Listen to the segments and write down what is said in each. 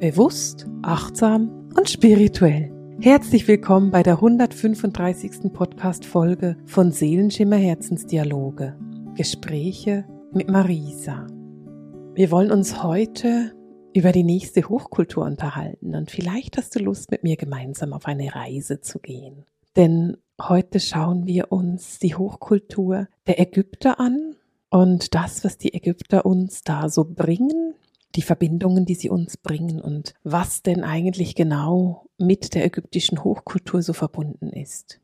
Bewusst, achtsam und spirituell. Herzlich willkommen bei der 135. Podcast-Folge von Seelenschimmer Herzensdialoge. Gespräche mit Marisa. Wir wollen uns heute über die nächste Hochkultur unterhalten und vielleicht hast du Lust, mit mir gemeinsam auf eine Reise zu gehen. Denn heute schauen wir uns die Hochkultur der Ägypter an und das, was die Ägypter uns da so bringen, die Verbindungen, die sie uns bringen und was denn eigentlich genau mit der ägyptischen Hochkultur so verbunden ist.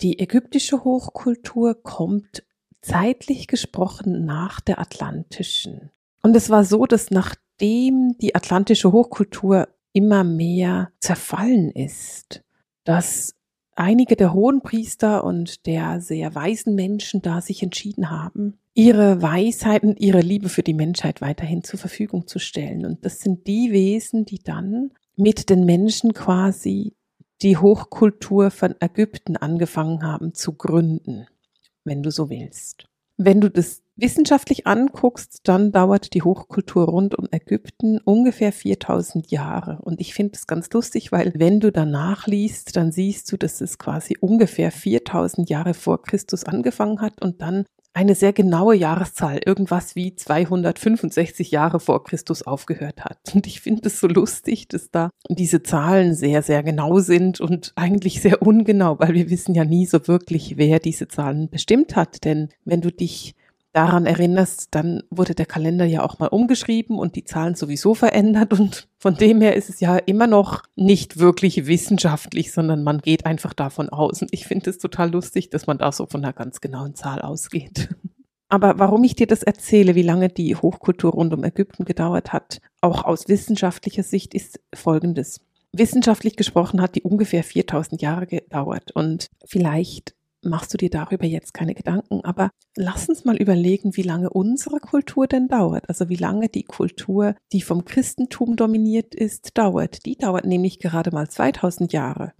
Die ägyptische Hochkultur kommt zeitlich gesprochen nach der atlantischen. Und es war so, dass nachdem die atlantische Hochkultur immer mehr zerfallen ist, dass einige der hohen Priester und der sehr weisen Menschen da sich entschieden haben, ihre Weisheit und ihre Liebe für die Menschheit weiterhin zur Verfügung zu stellen. Und das sind die Wesen, die dann mit den Menschen quasi die Hochkultur von Ägypten angefangen haben zu gründen, wenn du so willst. Wenn du das wissenschaftlich anguckst, dann dauert die Hochkultur rund um Ägypten ungefähr 4000 Jahre. Und ich finde es ganz lustig, weil wenn du danach liest, dann siehst du, dass es quasi ungefähr 4000 Jahre vor Christus angefangen hat und dann eine sehr genaue Jahreszahl, irgendwas wie 265 Jahre vor Christus aufgehört hat. Und ich finde es so lustig, dass da diese Zahlen sehr, sehr genau sind und eigentlich sehr ungenau, weil wir wissen ja nie so wirklich, wer diese Zahlen bestimmt hat. Denn wenn du dich daran erinnerst, dann wurde der Kalender ja auch mal umgeschrieben und die Zahlen sowieso verändert und von dem her ist es ja immer noch nicht wirklich wissenschaftlich, sondern man geht einfach davon aus. Und ich finde es total lustig, dass man da so von einer ganz genauen Zahl ausgeht. Aber warum ich dir das erzähle, wie lange die Hochkultur rund um Ägypten gedauert hat, auch aus wissenschaftlicher Sicht, ist folgendes. Wissenschaftlich gesprochen hat die ungefähr 4000 Jahre gedauert und vielleicht machst du dir darüber jetzt keine Gedanken. Aber lass uns mal überlegen, wie lange unsere Kultur denn dauert. Also wie lange die Kultur, die vom Christentum dominiert ist, dauert. Die dauert nämlich gerade mal 2000 Jahre.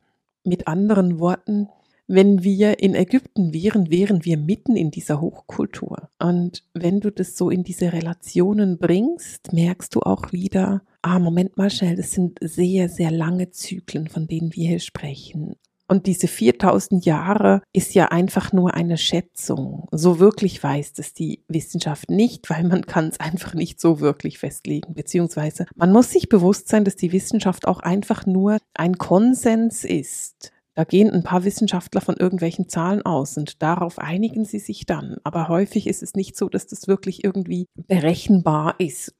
Mit anderen Worten, wenn wir in Ägypten wären, wären wir mitten in dieser Hochkultur. Und wenn du das so in diese Relationen bringst, merkst du auch wieder, ah, Moment mal schnell, das sind sehr, sehr lange Zyklen, von denen wir hier sprechen. Und diese 4000 Jahre ist ja einfach nur eine Schätzung. So wirklich weiß es die Wissenschaft nicht, weil man kann es einfach nicht so wirklich festlegen. Beziehungsweise man muss sich bewusst sein, dass die Wissenschaft auch einfach nur ein Konsens ist. Da gehen ein paar Wissenschaftler von irgendwelchen Zahlen aus und darauf einigen sie sich dann. Aber häufig ist es nicht so, dass das wirklich irgendwie berechenbar ist.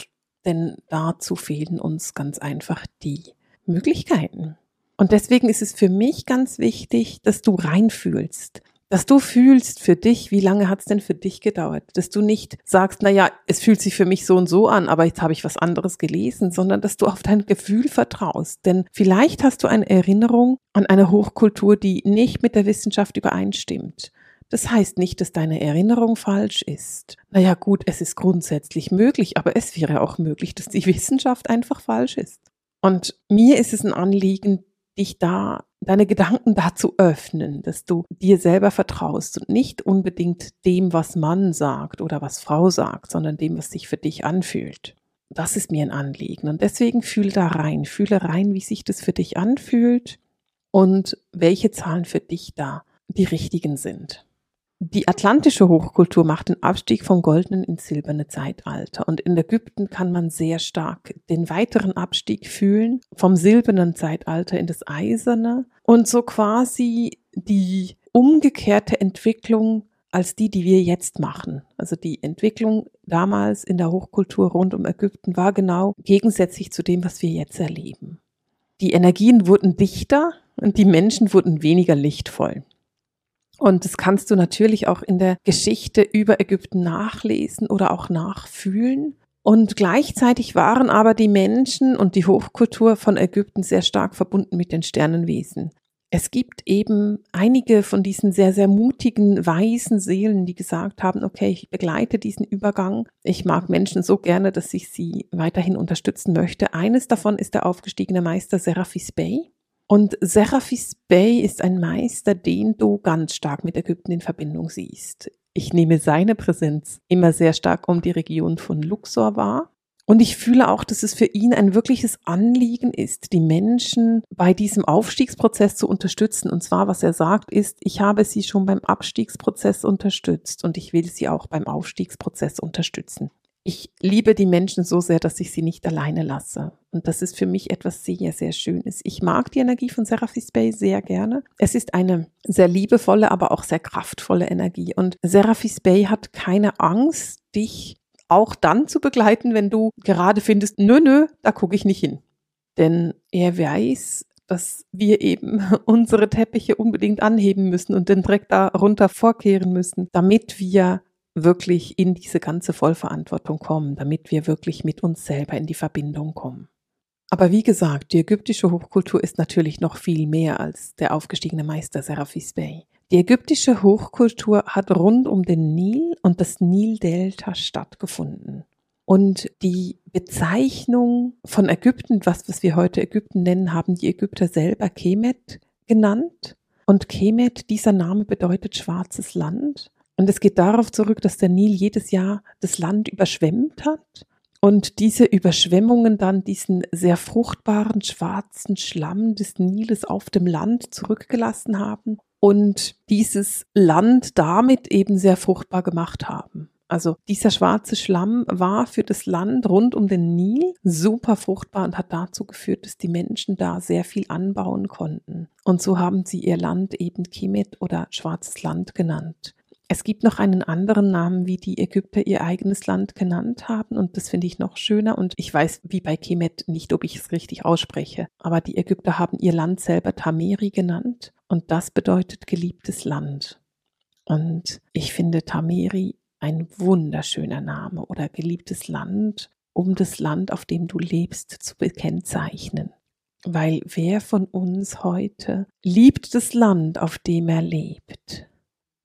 Denn dazu fehlen uns ganz einfach die Möglichkeiten. Und deswegen ist es für mich ganz wichtig, dass du reinfühlst. Dass du fühlst für dich, wie lange hat es denn für dich gedauert? Dass du nicht sagst, na ja, es fühlt sich für mich so und so an, aber jetzt habe ich was anderes gelesen, sondern dass du auf dein Gefühl vertraust. Denn vielleicht hast du eine Erinnerung an eine Hochkultur, die nicht mit der Wissenschaft übereinstimmt. Das heißt nicht, dass deine Erinnerung falsch ist. Naja gut, es ist grundsätzlich möglich, aber es wäre auch möglich, dass die Wissenschaft einfach falsch ist. Und mir ist es ein Anliegen, dich da, deine Gedanken dazu öffnen, dass du dir selber vertraust und nicht unbedingt dem, was Mann sagt oder was Frau sagt, sondern dem, was sich für dich anfühlt. Das ist mir ein Anliegen. Und deswegen fühle da rein, fühle rein, wie sich das für dich anfühlt und welche Zahlen für dich da die richtigen sind. Die atlantische Hochkultur macht den Abstieg vom goldenen ins silberne Zeitalter. Und in Ägypten kann man sehr stark den weiteren Abstieg fühlen vom silbernen Zeitalter in das eiserne und so quasi die umgekehrte Entwicklung als die, die wir jetzt machen. Also die Entwicklung damals in der Hochkultur rund um Ägypten war genau gegensätzlich zu dem, was wir jetzt erleben. Die Energien wurden dichter und die Menschen wurden weniger lichtvoll. Und das kannst du natürlich auch in der Geschichte über Ägypten nachlesen oder auch nachfühlen. Und gleichzeitig waren aber die Menschen und die Hochkultur von Ägypten sehr stark verbunden mit den Sternenwesen. Es gibt eben einige von diesen sehr, sehr mutigen, weisen Seelen, die gesagt haben, okay, ich begleite diesen Übergang. Ich mag Menschen so gerne, dass ich sie weiterhin unterstützen möchte. Eines davon ist der aufgestiegene Meister Seraphis Bey. Und Seraphis Bey ist ein Meister, den du ganz stark mit Ägypten in Verbindung siehst. Ich nehme seine Präsenz immer sehr stark um die Region von Luxor wahr. Und ich fühle auch, dass es für ihn ein wirkliches Anliegen ist, die Menschen bei diesem Aufstiegsprozess zu unterstützen. Und zwar, was er sagt, ist, ich habe sie schon beim Abstiegsprozess unterstützt und ich will sie auch beim Aufstiegsprozess unterstützen. Ich liebe die Menschen so sehr, dass ich sie nicht alleine lasse. Und das ist für mich etwas sehr, sehr Schönes. Ich mag die Energie von Seraphis Bay sehr gerne. Es ist eine sehr liebevolle, aber auch sehr kraftvolle Energie. Und Seraphis Bay hat keine Angst, dich auch dann zu begleiten, wenn du gerade findest, nö, nö, da gucke ich nicht hin. Denn er weiß, dass wir eben unsere Teppiche unbedingt anheben müssen und den Dreck da runter vorkehren müssen, damit wir wirklich in diese ganze Vollverantwortung kommen, damit wir wirklich mit uns selber in die Verbindung kommen. Aber wie gesagt, die ägyptische Hochkultur ist natürlich noch viel mehr als der aufgestiegene Meister Seraphis Bey. Die ägyptische Hochkultur hat rund um den Nil und das Nildelta stattgefunden. Und die Bezeichnung von Ägypten, was, was wir heute Ägypten nennen, haben die Ägypter selber Kemet genannt. Und Kemet, dieser Name bedeutet schwarzes Land. Und es geht darauf zurück, dass der Nil jedes Jahr das Land überschwemmt hat und diese Überschwemmungen dann diesen sehr fruchtbaren schwarzen Schlamm des Niles auf dem Land zurückgelassen haben und dieses Land damit eben sehr fruchtbar gemacht haben. Also dieser schwarze Schlamm war für das Land rund um den Nil super fruchtbar und hat dazu geführt, dass die Menschen da sehr viel anbauen konnten. Und so haben sie ihr Land eben Kemet oder schwarzes Land genannt. Es gibt noch einen anderen Namen, wie die Ägypter ihr eigenes Land genannt haben und das finde ich noch schöner und ich weiß wie bei Kemet nicht, ob ich es richtig ausspreche, aber die Ägypter haben ihr Land selber Tameri genannt und das bedeutet geliebtes Land. Und ich finde Tameri ein wunderschöner Name oder geliebtes Land, um das Land, auf dem du lebst, zu bekennzeichnen. Weil wer von uns heute liebt das Land, auf dem er lebt?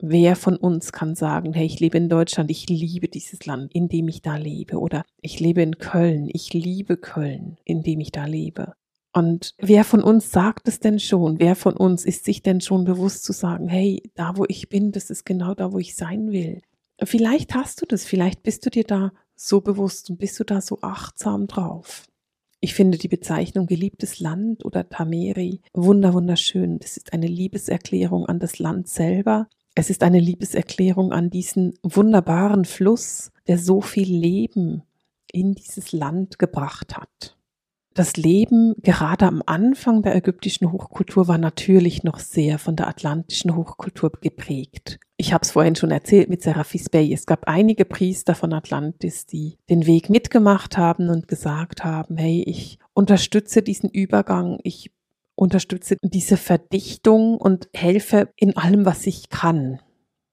Wer von uns kann sagen, hey, ich lebe in Deutschland, ich liebe dieses Land, in dem ich da lebe, oder ich lebe in Köln, ich liebe Köln, in dem ich da lebe. Und wer von uns sagt es denn schon? Wer von uns ist sich denn schon bewusst zu sagen, hey, da wo ich bin, das ist genau da, wo ich sein will? Vielleicht hast du das, vielleicht bist du dir da so bewusst und bist du da so achtsam drauf. Ich finde die Bezeichnung geliebtes Land oder Tameri wunder wunderschön. Das ist eine Liebeserklärung an das Land selber, es ist eine Liebeserklärung an diesen wunderbaren Fluss, der so viel Leben in dieses Land gebracht hat. Das Leben gerade am Anfang der ägyptischen Hochkultur war natürlich noch sehr von der atlantischen Hochkultur geprägt. Ich habe es vorhin schon erzählt mit Seraphis Bey. Es gab einige Priester von Atlantis, die den Weg mitgemacht haben und gesagt haben, hey, ich unterstütze diesen Übergang, ich unterstütze diese Verdichtung und helfe in allem, was ich kann.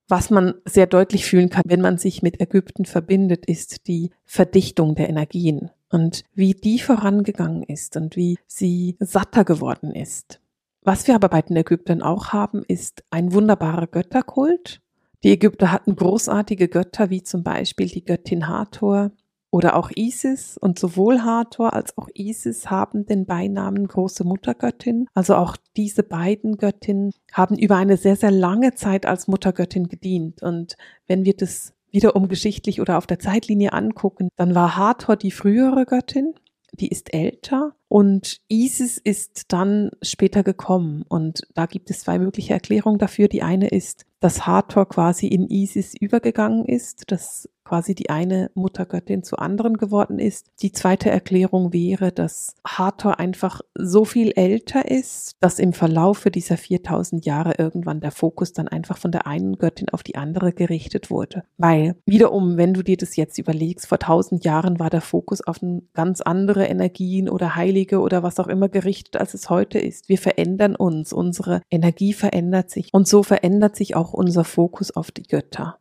Was man sehr deutlich fühlen kann, wenn man sich mit Ägypten verbindet, ist die Verdichtung der Energien und wie die vorangegangen ist und wie sie satter geworden ist. Was wir aber bei den Ägyptern auch haben, ist ein wunderbarer Götterkult. Die Ägypter hatten großartige Götter, wie zum Beispiel die Göttin Hathor, oder auch Isis und sowohl Hathor als auch Isis haben den Beinamen große Muttergöttin. Also auch diese beiden Göttinnen haben über eine sehr, sehr lange Zeit als Muttergöttin gedient. Und wenn wir das wiederum geschichtlich oder auf der Zeitlinie angucken, dann war Hathor die frühere Göttin, die ist älter und Isis ist dann später gekommen. Und da gibt es zwei mögliche Erklärungen dafür. Die eine ist, dass Hathor quasi in Isis übergegangen ist, dass quasi die eine Muttergöttin zu anderen geworden ist. Die zweite Erklärung wäre, dass Hathor einfach so viel älter ist, dass im Verlaufe dieser 4000 Jahre irgendwann der Fokus dann einfach von der einen Göttin auf die andere gerichtet wurde. Weil wiederum, wenn du dir das jetzt überlegst, vor 1000 Jahren war der Fokus auf ganz andere Energien oder Heilige oder was auch immer gerichtet, als es heute ist. Wir verändern uns, unsere Energie verändert sich und so verändert sich auch unser Fokus auf die Götter.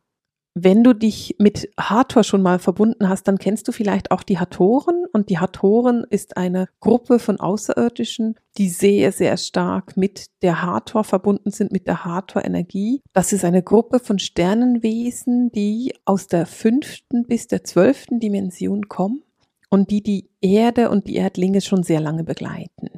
Wenn du dich mit Hathor schon mal verbunden hast, dann kennst du vielleicht auch die Hatoren. Und die Hatoren ist eine Gruppe von Außerirdischen, die sehr, sehr stark mit der Hathor verbunden sind, mit der Hathor-Energie. Das ist eine Gruppe von Sternenwesen, die aus der fünften bis der zwölften Dimension kommen und die die Erde und die Erdlinge schon sehr lange begleiten.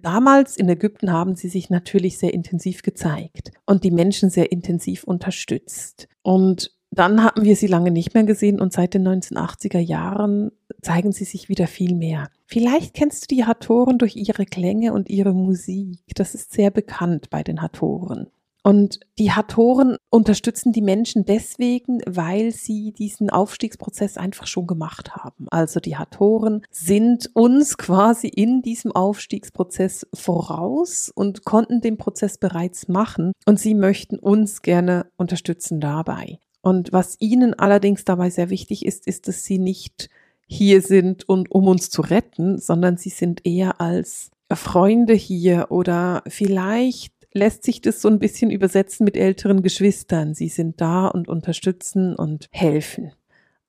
Damals in Ägypten haben sie sich natürlich sehr intensiv gezeigt und die Menschen sehr intensiv unterstützt. Und dann hatten wir sie lange nicht mehr gesehen und seit den 1980er Jahren zeigen sie sich wieder viel mehr. Vielleicht kennst du die Hatoren durch ihre Klänge und ihre Musik. Das ist sehr bekannt bei den Hatoren. Und die Hatoren unterstützen die Menschen deswegen, weil sie diesen Aufstiegsprozess einfach schon gemacht haben. Also die Hatoren sind uns quasi in diesem Aufstiegsprozess voraus und konnten den Prozess bereits machen und sie möchten uns gerne unterstützen dabei. Und was ihnen allerdings dabei sehr wichtig ist, ist, dass sie nicht hier sind und um uns zu retten, sondern sie sind eher als Freunde hier oder vielleicht lässt sich das so ein bisschen übersetzen mit älteren Geschwistern. Sie sind da und unterstützen und helfen.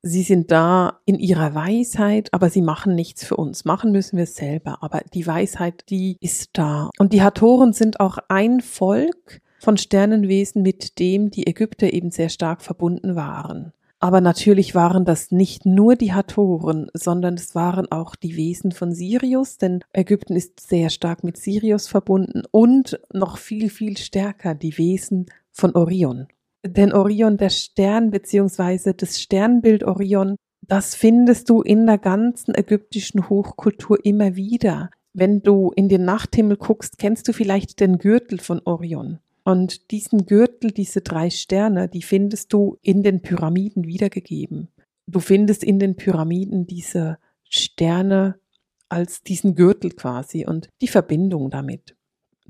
Sie sind da in ihrer Weisheit, aber sie machen nichts für uns. Machen müssen wir es selber. Aber die Weisheit, die ist da. Und die Hatoren sind auch ein Volk von Sternenwesen, mit dem die Ägypter eben sehr stark verbunden waren. Aber natürlich waren das nicht nur die Hatoren, sondern es waren auch die Wesen von Sirius, denn Ägypten ist sehr stark mit Sirius verbunden und noch viel, viel stärker die Wesen von Orion. Denn Orion, der Stern beziehungsweise das Sternbild Orion, das findest du in der ganzen ägyptischen Hochkultur immer wieder. Wenn du in den Nachthimmel guckst, kennst du vielleicht den Gürtel von Orion. Und diesen Gürtel, diese drei Sterne, die findest du in den Pyramiden wiedergegeben. Du findest in den Pyramiden diese Sterne als diesen Gürtel quasi und die Verbindung damit.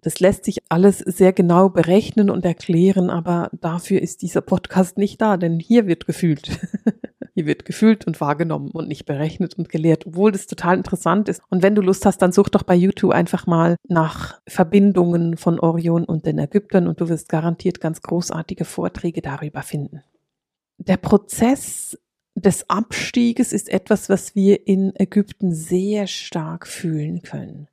Das lässt sich alles sehr genau berechnen und erklären, aber dafür ist dieser Podcast nicht da, denn hier wird gefühlt. Hier wird gefühlt und wahrgenommen und nicht berechnet und gelehrt, obwohl das total interessant ist. Und wenn du Lust hast, dann such doch bei YouTube einfach mal nach Verbindungen von Orion und den Ägyptern und du wirst garantiert ganz großartige Vorträge darüber finden. Der Prozess des Abstieges ist etwas, was wir in Ägypten sehr stark fühlen können.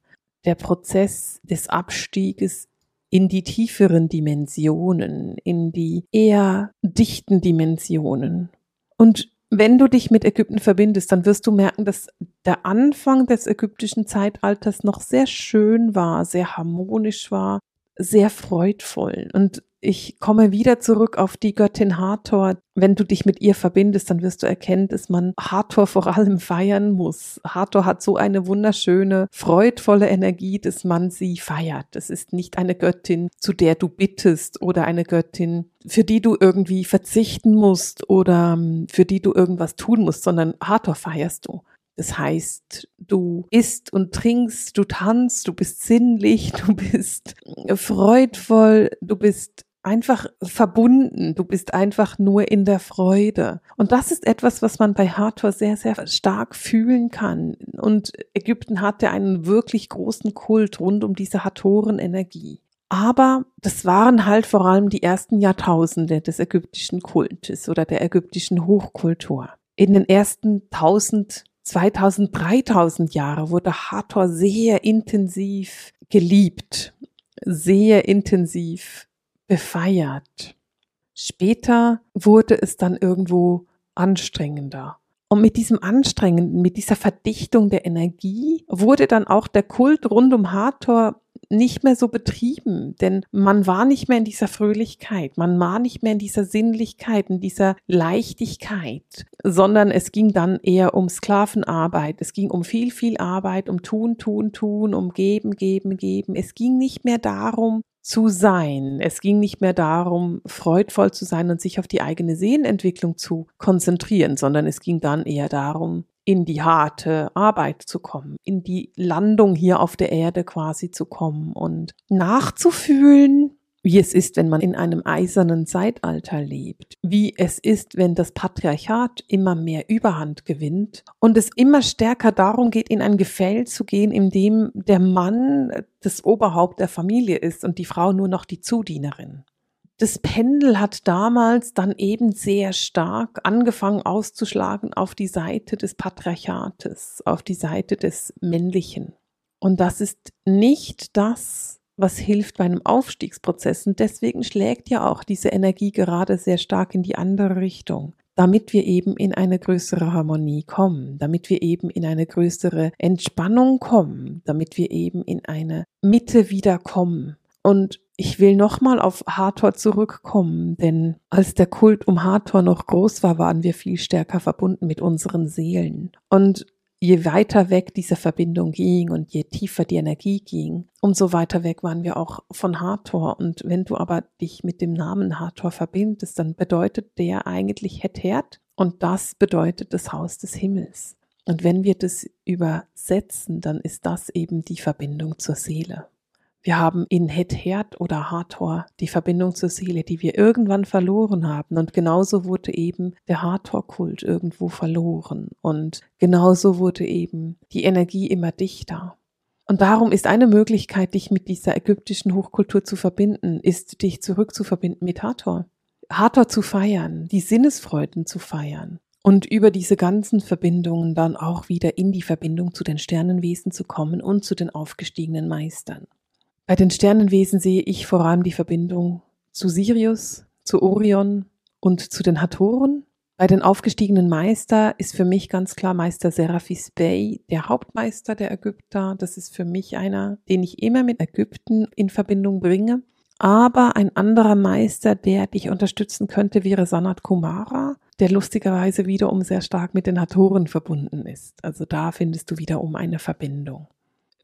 Der Prozess des Abstieges in die tieferen Dimensionen, in die eher dichten Dimensionen. Und wenn du dich mit Ägypten verbindest, dann wirst du merken, dass der Anfang des ägyptischen Zeitalters noch sehr schön war, sehr harmonisch war, sehr freudvoll. Und ich komme wieder zurück auf die Göttin Hathor. Wenn du dich mit ihr verbindest, dann wirst du erkennen, dass man Hathor vor allem feiern muss. Hathor hat so eine wunderschöne, freudvolle Energie, dass man sie feiert. Das ist nicht eine Göttin, zu der du bittest oder eine Göttin, für die du irgendwie verzichten musst oder ähm, für die du irgendwas tun musst, sondern Hathor feierst du. Das heißt, du isst und trinkst, du tanzt, du bist sinnlich, du bist freudvoll, du bist einfach verbunden. Du bist einfach nur in der Freude. Und das ist etwas, was man bei Hathor sehr, sehr stark fühlen kann. Und Ägypten hatte einen wirklich großen Kult rund um diese Hatorenenergie. Aber das waren halt vor allem die ersten Jahrtausende des ägyptischen Kultes oder der ägyptischen Hochkultur. In den ersten 1000, 2000, 3000 Jahre wurde Hathor sehr intensiv geliebt, sehr intensiv befeiert. Später wurde es dann irgendwo anstrengender. Und mit diesem Anstrengenden, mit dieser Verdichtung der Energie wurde dann auch der Kult rund um Hathor nicht mehr so betrieben, denn man war nicht mehr in dieser Fröhlichkeit, man war nicht mehr in dieser Sinnlichkeit, in dieser Leichtigkeit, sondern es ging dann eher um Sklavenarbeit, es ging um viel, viel Arbeit, um tun, tun, tun, um geben, geben, geben. Es ging nicht mehr darum, zu sein. Es ging nicht mehr darum, freudvoll zu sein und sich auf die eigene Seelenentwicklung zu konzentrieren, sondern es ging dann eher darum, in die harte Arbeit zu kommen, in die Landung hier auf der Erde quasi zu kommen und nachzufühlen, wie es ist, wenn man in einem eisernen Zeitalter lebt, wie es ist, wenn das Patriarchat immer mehr Überhand gewinnt und es immer stärker darum geht, in ein Gefäll zu gehen, in dem der Mann das Oberhaupt der Familie ist und die Frau nur noch die Zudienerin. Das Pendel hat damals dann eben sehr stark angefangen auszuschlagen auf die Seite des Patriarchates, auf die Seite des Männlichen. Und das ist nicht das, was hilft bei einem Aufstiegsprozess. Und deswegen schlägt ja auch diese Energie gerade sehr stark in die andere Richtung damit wir eben in eine größere Harmonie kommen, damit wir eben in eine größere Entspannung kommen, damit wir eben in eine Mitte wiederkommen. Und ich will nochmal auf Hathor zurückkommen, denn als der Kult um Hathor noch groß war, waren wir viel stärker verbunden mit unseren Seelen. Und je weiter weg diese Verbindung ging und je tiefer die Energie ging, umso weiter weg waren wir auch von Hathor. Und wenn du aber dich mit dem Namen Hathor verbindest, dann bedeutet der eigentlich Hetert und das bedeutet das Haus des Himmels. Und wenn wir das übersetzen, dann ist das eben die Verbindung zur Seele. Wir haben in Het oder Hathor die Verbindung zur Seele, die wir irgendwann verloren haben. Und genauso wurde eben der Hathor-Kult irgendwo verloren. Und genauso wurde eben die Energie immer dichter. Und darum ist eine Möglichkeit, dich mit dieser ägyptischen Hochkultur zu verbinden, ist, dich zurückzuverbinden mit Hathor. Hathor zu feiern, die Sinnesfreuden zu feiern und über diese ganzen Verbindungen dann auch wieder in die Verbindung zu den Sternenwesen zu kommen und zu den aufgestiegenen Meistern. Bei den Sternenwesen sehe ich vor allem die Verbindung zu Sirius, zu Orion und zu den Hatoren. Bei den aufgestiegenen Meister ist für mich ganz klar Meister Seraphis Bey, der Hauptmeister der Ägypter. Das ist für mich einer, den ich immer mit Ägypten in Verbindung bringe. Aber ein anderer Meister, der dich unterstützen könnte, wäre Sanat Kumara, der lustigerweise wiederum sehr stark mit den Hatoren verbunden ist. Also da findest du wiederum eine Verbindung.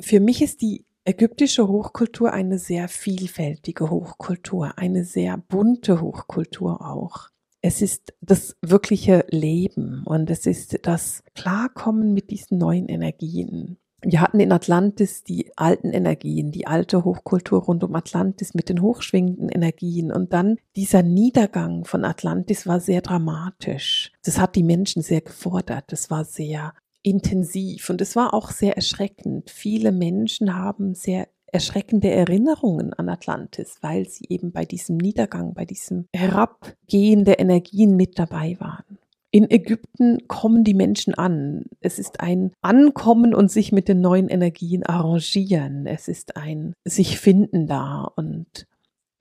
Für mich ist die ägyptische Hochkultur eine sehr vielfältige Hochkultur, eine sehr bunte Hochkultur auch. Es ist das wirkliche Leben und es ist das Klarkommen mit diesen neuen Energien. Wir hatten in Atlantis die alten Energien, die alte Hochkultur rund um Atlantis mit den hochschwingenden Energien. Und dann dieser Niedergang von Atlantis war sehr dramatisch. Das hat die Menschen sehr gefordert. Das war sehr intensiv und es war auch sehr erschreckend. Viele Menschen haben sehr erschreckende Erinnerungen an Atlantis, weil sie eben bei diesem Niedergang, bei diesem Herabgehen der Energien mit dabei waren. In Ägypten kommen die Menschen an. Es ist ein Ankommen und sich mit den neuen Energien arrangieren. Es ist ein sich finden da und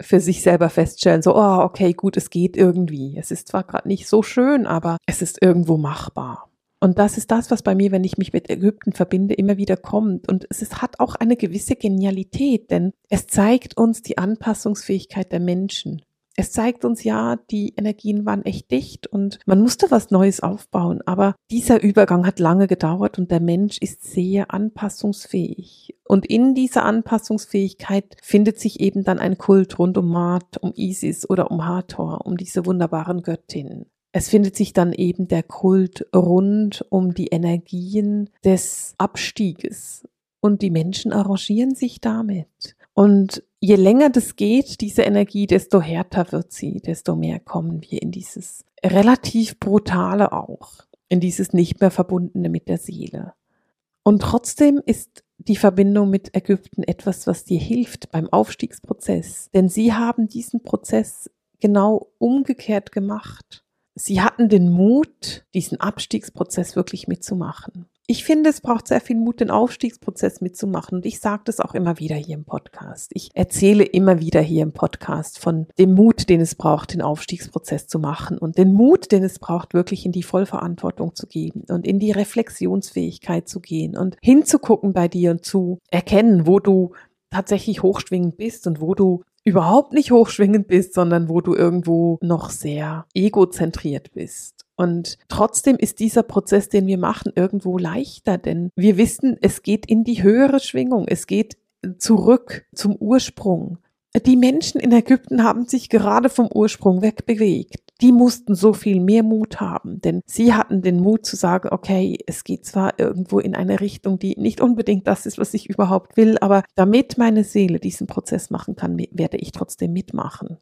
für sich selber feststellen, so, oh, okay, gut, es geht irgendwie. Es ist zwar gerade nicht so schön, aber es ist irgendwo machbar. Und das ist das, was bei mir, wenn ich mich mit Ägypten verbinde, immer wieder kommt. Und es ist, hat auch eine gewisse Genialität, denn es zeigt uns die Anpassungsfähigkeit der Menschen. Es zeigt uns ja, die Energien waren echt dicht und man musste was Neues aufbauen. Aber dieser Übergang hat lange gedauert und der Mensch ist sehr anpassungsfähig. Und in dieser Anpassungsfähigkeit findet sich eben dann ein Kult rund um Maat, um Isis oder um Hathor, um diese wunderbaren Göttinnen. Es findet sich dann eben der Kult rund um die Energien des Abstieges. Und die Menschen arrangieren sich damit. Und je länger das geht, diese Energie, desto härter wird sie, desto mehr kommen wir in dieses relativ brutale auch, in dieses nicht mehr verbundene mit der Seele. Und trotzdem ist die Verbindung mit Ägypten etwas, was dir hilft beim Aufstiegsprozess. Denn sie haben diesen Prozess genau umgekehrt gemacht. Sie hatten den Mut, diesen Abstiegsprozess wirklich mitzumachen. Ich finde, es braucht sehr viel Mut, den Aufstiegsprozess mitzumachen. Und ich sage das auch immer wieder hier im Podcast. Ich erzähle immer wieder hier im Podcast von dem Mut, den es braucht, den Aufstiegsprozess zu machen und den Mut, den es braucht, wirklich in die Vollverantwortung zu gehen und in die Reflexionsfähigkeit zu gehen und hinzugucken bei dir und zu erkennen, wo du tatsächlich hochschwingend bist und wo du überhaupt nicht hochschwingend bist, sondern wo du irgendwo noch sehr egozentriert bist. Und trotzdem ist dieser Prozess, den wir machen, irgendwo leichter, denn wir wissen, es geht in die höhere Schwingung, es geht zurück zum Ursprung. Die Menschen in Ägypten haben sich gerade vom Ursprung wegbewegt die mussten so viel mehr Mut haben, denn sie hatten den Mut zu sagen, okay, es geht zwar irgendwo in eine Richtung, die nicht unbedingt das ist, was ich überhaupt will, aber damit meine Seele diesen Prozess machen kann, werde ich trotzdem mitmachen.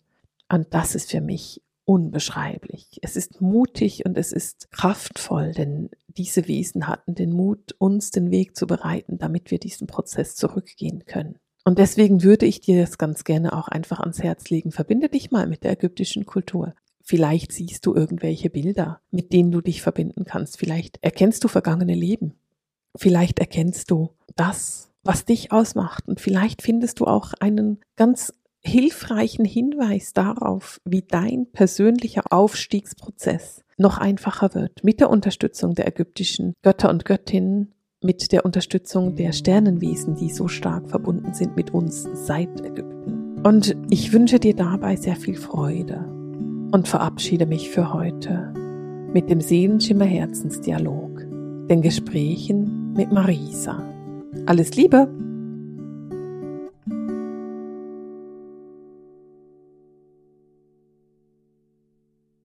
Und das ist für mich unbeschreiblich. Es ist mutig und es ist kraftvoll, denn diese Wesen hatten den Mut, uns den Weg zu bereiten, damit wir diesen Prozess zurückgehen können. Und deswegen würde ich dir das ganz gerne auch einfach ans Herz legen. Verbinde dich mal mit der ägyptischen Kultur. Vielleicht siehst du irgendwelche Bilder, mit denen du dich verbinden kannst. Vielleicht erkennst du vergangene Leben. Vielleicht erkennst du das, was dich ausmacht. Und vielleicht findest du auch einen ganz hilfreichen Hinweis darauf, wie dein persönlicher Aufstiegsprozess noch einfacher wird mit der Unterstützung der ägyptischen Götter und Göttinnen, mit der Unterstützung der Sternenwesen, die so stark verbunden sind mit uns seit Ägypten. Und ich wünsche dir dabei sehr viel Freude und verabschiede mich für heute mit dem Seelenschimmer Herzensdialog. den Gesprächen mit Marisa. Alles Liebe!